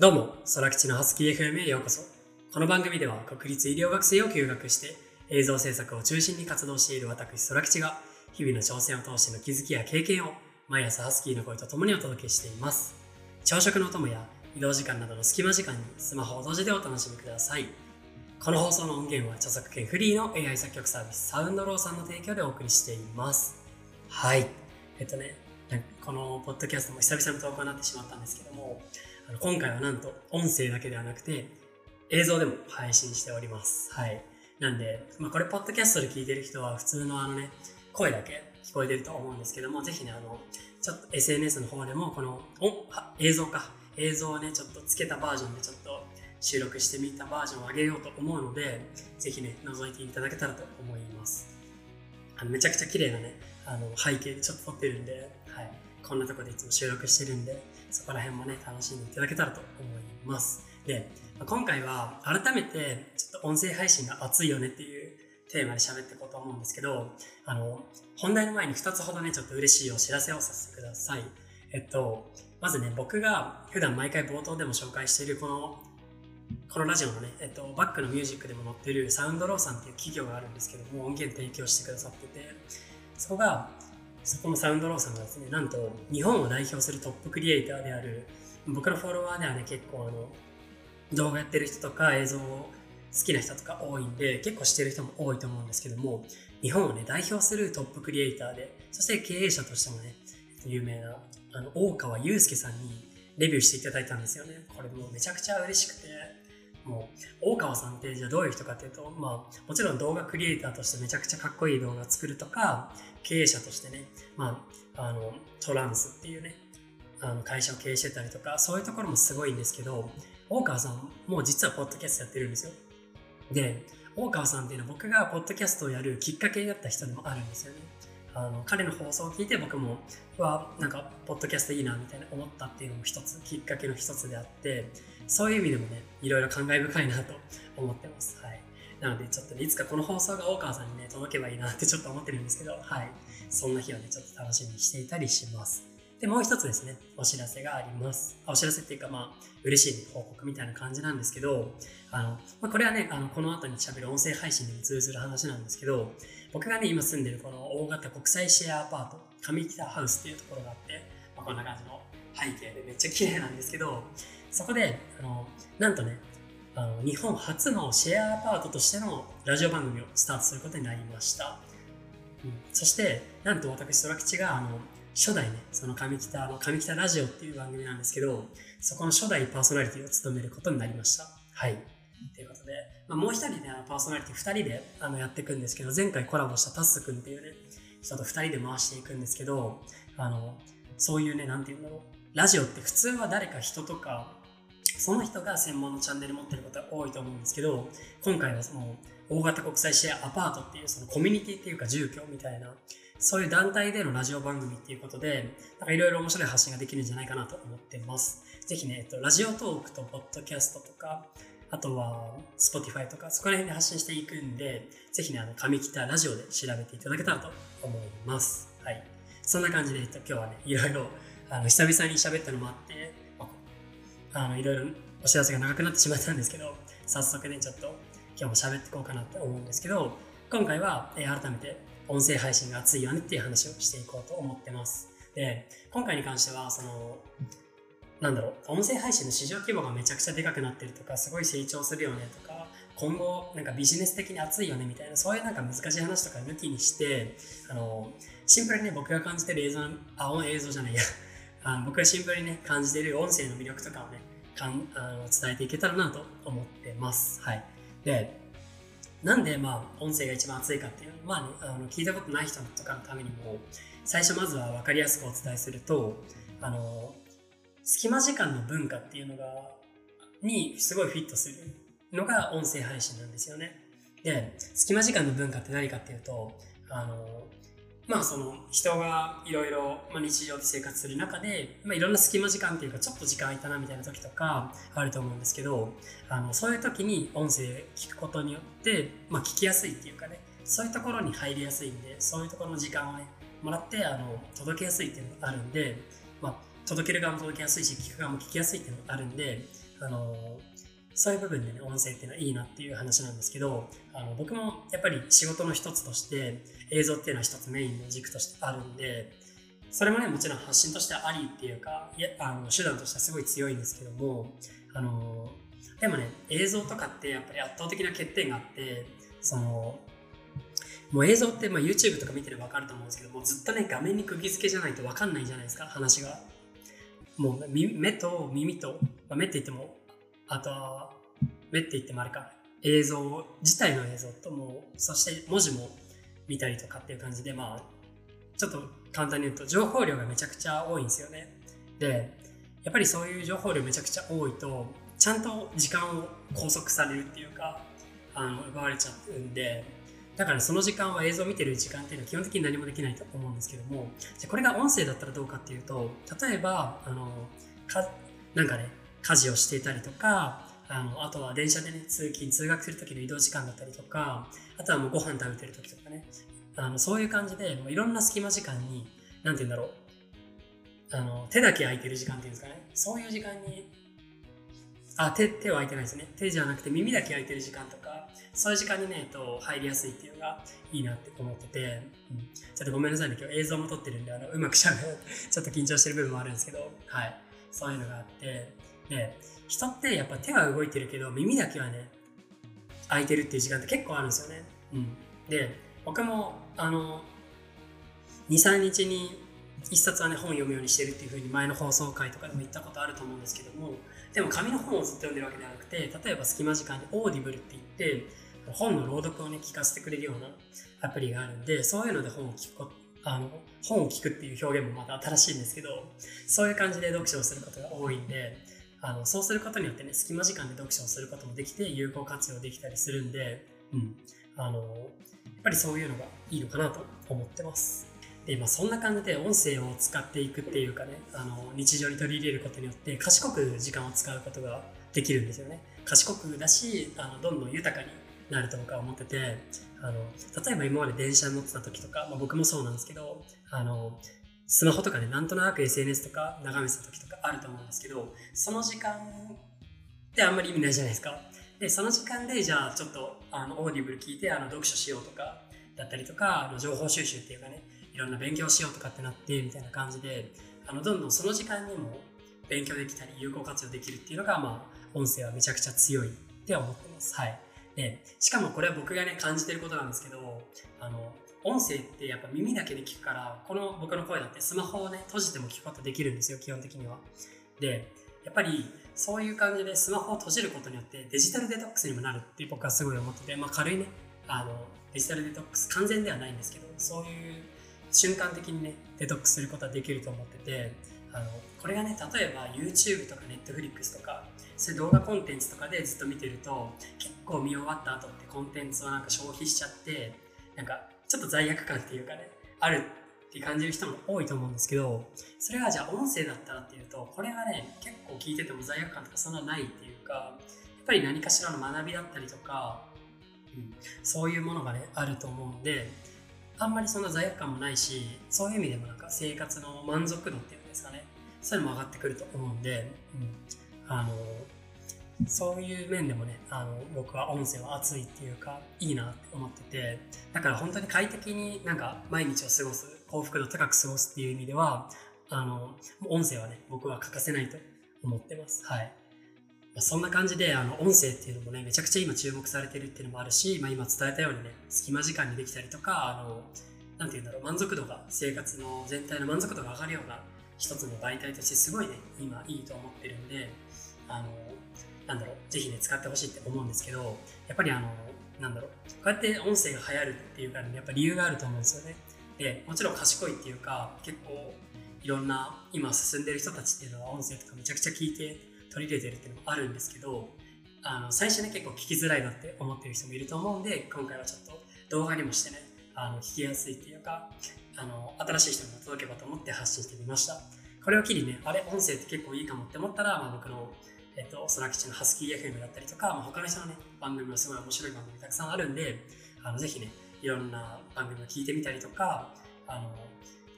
どうも、空吉のハスキー FM へようこそ。この番組では国立医療学生を休学して映像制作を中心に活動している私空吉が日々の挑戦を通しての気づきや経験を毎朝ハスキーの声と共にお届けしています。朝食のお供や移動時間などの隙間時間にスマホを閉じてお楽しみください。この放送の音源は著作権フリーの AI 作曲サービスサウンドローさんの提供でお送りしています。はい。えっとね、このポッドキャストも久々の投稿になってしまったんですけども、今回はなんと音声だけではなくて映像でも配信しております。はい。なんで、まあ、これポッドキャストで聞いてる人は普通のあのね、声だけ聞こえてると思うんですけども、ぜひね、あの、ちょっと SNS の方でもこの映像か、映像をね、ちょっとつけたバージョンでちょっと収録してみたバージョンを上げようと思うので、ぜひね、覗いていただけたらと思います。あのめちゃくちゃ綺麗なね、あの背景でちょっと撮ってるんで、はい、こんなとこでいつも収録してるんで、そこら辺もね、楽しんでいただけたらと思います。で、今回は改めてちょっと音声配信が熱いよねっていうテーマで喋っていこうと思うんですけど、あの、本題の前に2つほどね、ちょっと嬉しいお知らせをさせてください。えっと、まずね、僕が普段毎回冒頭でも紹介しているこの、このラジオのね、えっと、バックのミュージックでも載ってるサウンドローさんっていう企業があるんですけども、音源提供してくださってて、そこが、そこのサウンドローさんがですね、なんと日本を代表するトップクリエイターである、僕のフォロワーではね、結構あの、動画やってる人とか映像を好きな人とか多いんで、結構知ってる人も多いと思うんですけども、日本をね、代表するトップクリエイターで、そして経営者としてもね、有名な、あの、大川祐介さんにレビューしていただいたんですよね。これもうめちゃくちゃ嬉しくて、もう、大川さんってじゃあどういう人かっていうと、まあ、もちろん動画クリエイターとしてめちゃくちゃかっこいい動画作るとか、経営者としてね、まあ、あの、トランスっていうね、あの会社を経営してたりとか、そういうところもすごいんですけど、大川さんも実はポッドキャストやってるんですよ。で、大川さんっていうのは僕がポッドキャストをやるきっかけになった人でもあるんですよね。あの彼の放送を聞いて僕もはなんかポッドキャストいいなみたいな思ったっていうのも一つきっかけの一つであってそういう意味でもねいろいろ感慨深いなと思ってます。はい、なのでちょっと、ね、いつかこの放送が大川さんにね届けばいいなってちょっと思ってるんですけど、はい、そんな日をねちょっと楽しみにしていたりします。で、もう一つですね、お知らせがあります。お知らせっていうか、まあ、嬉しい報告みたいな感じなんですけど、あの、まあ、これはね、あの、この後に喋る音声配信にも通ずる話なんですけど、僕がね、今住んでるこの大型国際シェアアパート、上北ハウスっていうところがあって、まあ、こんな感じの背景でめっちゃ綺麗なんですけど、そこで、あの、なんとね、あの日本初のシェアアパートとしてのラジオ番組をスタートすることになりました。うん、そして、なんと私、空吉が、あの、初代ね、その上北の上北ラジオっていう番組なんですけど、そこの初代パーソナリティを務めることになりました。はい。ということで、まあ、もう一人ね、パーソナリティ2人であのやっていくんですけど、前回コラボしたタッスくんっていうね、人と2人で回していくんですけど、あの、そういうね、なんて言うんだろう。ラジオって普通は誰か人とか、その人が専門のチャンネル持ってることが多いと思うんですけど、今回はその、大型国際シェアアパートっていうそのコミュニティっていうか住居みたいなそういう団体でのラジオ番組っていうことで、なんかいろいろ面白い発信ができるんじゃないかなと思ってます。ぜひね、えっと、ラジオトークとポッドキャストとか、あとは Spotify とか、そこら辺で発信していくんで、ぜひね、あの、上北ラジオで調べていただけたらと思います。はい。そんな感じで、えっと、今日はね、いろいろ、あの、久々に喋ったのもあって、あの、いろいろお知らせが長くなってしまったんですけど、早速ね、ちょっと今日も喋っていこうかなと思うんですけど、今回は、えー、改めて音声配信が熱いよねっていう話をしていこうと思ってます。で、今回に関しては、その、なんだろう、音声配信の市場規模がめちゃくちゃでかくなってるとか、すごい成長するよねとか、今後、なんかビジネス的に熱いよねみたいな、そういうなんか難しい話とか抜きにして、あの、シンプルにね、僕が感じてる映像、あ、映像じゃないや、あ僕がシンプルにね、感じてる音声の魅力とかをね、かんあの伝えていけたらなと思ってます。はい。で、なんで、まあ、音声が一番熱いかっていうのまあ、あの聞いたことない人とかのためにも最初まずは分かりやすくお伝えするとあの隙間時間の文化っていうのがにすごいフィットするのが音声配信なんですよね。で隙間時間の文化って何かっていうとあのまあその人がいろいろ日常で生活する中で、まあ、いろんな隙間時間っていうかちょっと時間空いたなみたいな時とかあると思うんですけどあのそういう時に音声聞くことによって、まあ、聞きやすいっていうかねそういうところに入りやすいんでそういうところの時間をねもらってあの届けやすいっていうのがあるんで、まあ、届ける側も届けやすいし聞く側も聞きやすいっていうのがあるんであのそういう部分でね、音声っていうのはいいなっていう話なんですけど、あの僕もやっぱり仕事の一つとして映像っていうのは一つメインの軸としてあるんで、それもね、もちろん発信としてありっていうか、いやあの手段としてはすごい強いんですけども、あのでもね、映像とかってやっぱり圧倒的な欠点があって、その、もう映像って、まあ、YouTube とか見てれば分かると思うんですけどもずっとね画面に釘付けじゃないと分かんないじゃないですか話が。もう目と耳と、まあ、目って言ってもあと目って言ってもあれか。映像自体の映像ともそして文字も見たりとかっていう感じでまあちょっと簡単に言うと情報量がめちゃくちゃ多いんですよね。でやっぱりそういう情報量めちゃくちゃ多いとちゃんと時間を拘束されるっていうかあの奪われちゃうんでだからその時間は映像を見てる時間っていうのは基本的に何もできないと思うんですけどもじゃこれが音声だったらどうかっていうと例えばあのかなんかね家事をしていたりとかあのあとは電車でね通勤通学する時の移動時間だったりとかあとはもうご飯食べてる時とかね。あのそういう感じでもういろんな隙間時間に何て言うんだろう。あの手だけ空いてる時間っていうんですかね。そういう時間にあ手手は空いてないですね。手じゃなくて耳だけ空いてる時間とかそういう時間にねと入りやすいっていうのがいいなって思ってて、うん、ちょっとごめんなさいね。今日映像も撮ってるんであのうまくしゃべるちょっと緊張してる部分もあるんですけどはい。そういうのがあってで人ってやっぱ手は動いてるけど耳だけはね空いてるっていう時間って結構あるんですよね、うん、で僕もあの23日に1冊はね本読むようにしてるっていうふうに前の放送回とかでも言ったことあると思うんですけどもでも紙の本をずっと読んでるわけではなくて例えば隙間時間に Audible って言って本の朗読をね聞かせてくれるようなアプリがあるんでそういうので本を聞くあの本を聞くっていう表現もまた新しいんですけどそういう感じで読書をすることが多いんであのそうすることによってね隙間時間で読書をすることもできて有効活用できたりするんで、うん、あのやっぱりそういうのがいいのかなと思ってます。で、まあ、そんな感じで音声を使っていくっていうかねあの日常に取り入れることによって賢く時間を使うことができるんですよね賢くだしあのどんどん豊かになると僕は思っててあの例えば今まで電車に乗ってた時とか、まあ、僕もそうなんですけどあのスマホとかでなんとなく SNS とか眺めてた時とかあると思うんですけどその時間ってあんまり意味ないじゃないですかでその時間でじゃあちょっとあの Audible 聞いてあの読書しようとかだったりとかあの情報収集っていうかねいろんな勉強しようとかってなってみたいな感じであのどんどんその時間にも勉強できたり有効活用できるっていうのが、まあ、音声はめちゃくちゃ強いって思ってます。はい。で、しかもこれは僕がね、感じてることなんですけど、あの、音声ってやっぱ耳だけで聞くから、この僕の声だってスマホをね、閉じても聞くことできるんですよ、基本的には。で、やっぱりそういう感じでスマホを閉じることによってデジタルデトックスにもなるって僕はすごい思ってて、まあ軽いね、あの、デジタルデトックス完全ではないんですけど、そういう瞬間的にねデトックスすることはできると思っててあのこれがね例えば YouTube とか Netflix とかそういう動画コンテンツとかでずっと見てると結構見終わった後ってコンテンツをなんか消費しちゃってなんかちょっと罪悪感っていうかねあるって感じる人も多いと思うんですけどそれがじゃあ音声だったらっていうとこれはね結構聞いてても罪悪感とかそんなないっていうかやっぱり何かしらの学びだったりとか、うん、そういうものがねあると思うんであんまりそんな罪悪感もないしそういう意味でもなんか生活の満足度っていうんですかねそういうのも上がってくると思うんで、うん、あのそういう面でもねあの僕は音声は熱いっていうかいいなって思っててだから本当に快適になんか毎日を過ごす幸福度高く過ごすっていう意味ではあの音声はね僕は欠かせないと思ってます。はい。そんな感じであの音声っていうのもねめちゃくちゃ今注目されてるっていうのもあるし、まあ、今伝えたようにね隙間時間にできたりとかあのなんて言うんだろう満足度が生活の全体の満足度が上がるような一つの媒体としてすごいね今いいと思ってるんであのなんだろうぜひね使ってほしいって思うんですけどやっぱりあのなんだろうこうやって音声が流行るっていうか、ね、やっぱ理由があると思うんですよね。でもちろん賢いっていうか結構いろんな今進んでる人たちっていうのは音声とかめちゃくちゃ聞いて取り入れてるっていうのもあるんですけどあの最初ね結構聞きづらいなって思ってる人もいると思うんで今回はちょっと動画にもしてねあの聞きやすいっていうかあの新しい人にも届けばと思って発信してみました。これを機にねあれ音声って結構いいかもって思ったら、まあ、僕のえっと、空吉のハスキー FM だったりとか、まあ、他の人のね、番組もすごい面白い番組たくさんあるんで、あのぜひね、いろんな番組を聞いてみたりとか、あの、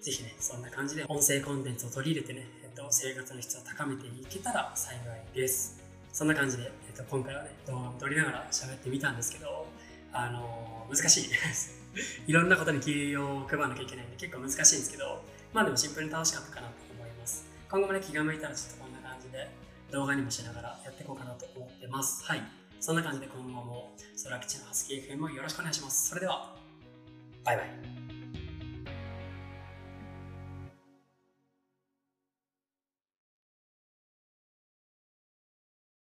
ぜひね、そんな感じで音声コンテンツを取り入れてね、えっと生活の質を高めていけたら幸いです。そんな感じで、えっと、今回はね、動画も撮りながら喋ってみたんですけど、あの、難しいです。いろんなことに気を配らなきゃいけないんで結構難しいんですけど、まあでもシンプルに楽しかったかなと思います。今後もね、気が向いたらちょっとこんな感じで動画にもしながらやっていこうかなと思ってます。はい。そんな感じで今後も空吉のハスキー FM をよろしくお願いします。それでは、バイバイ。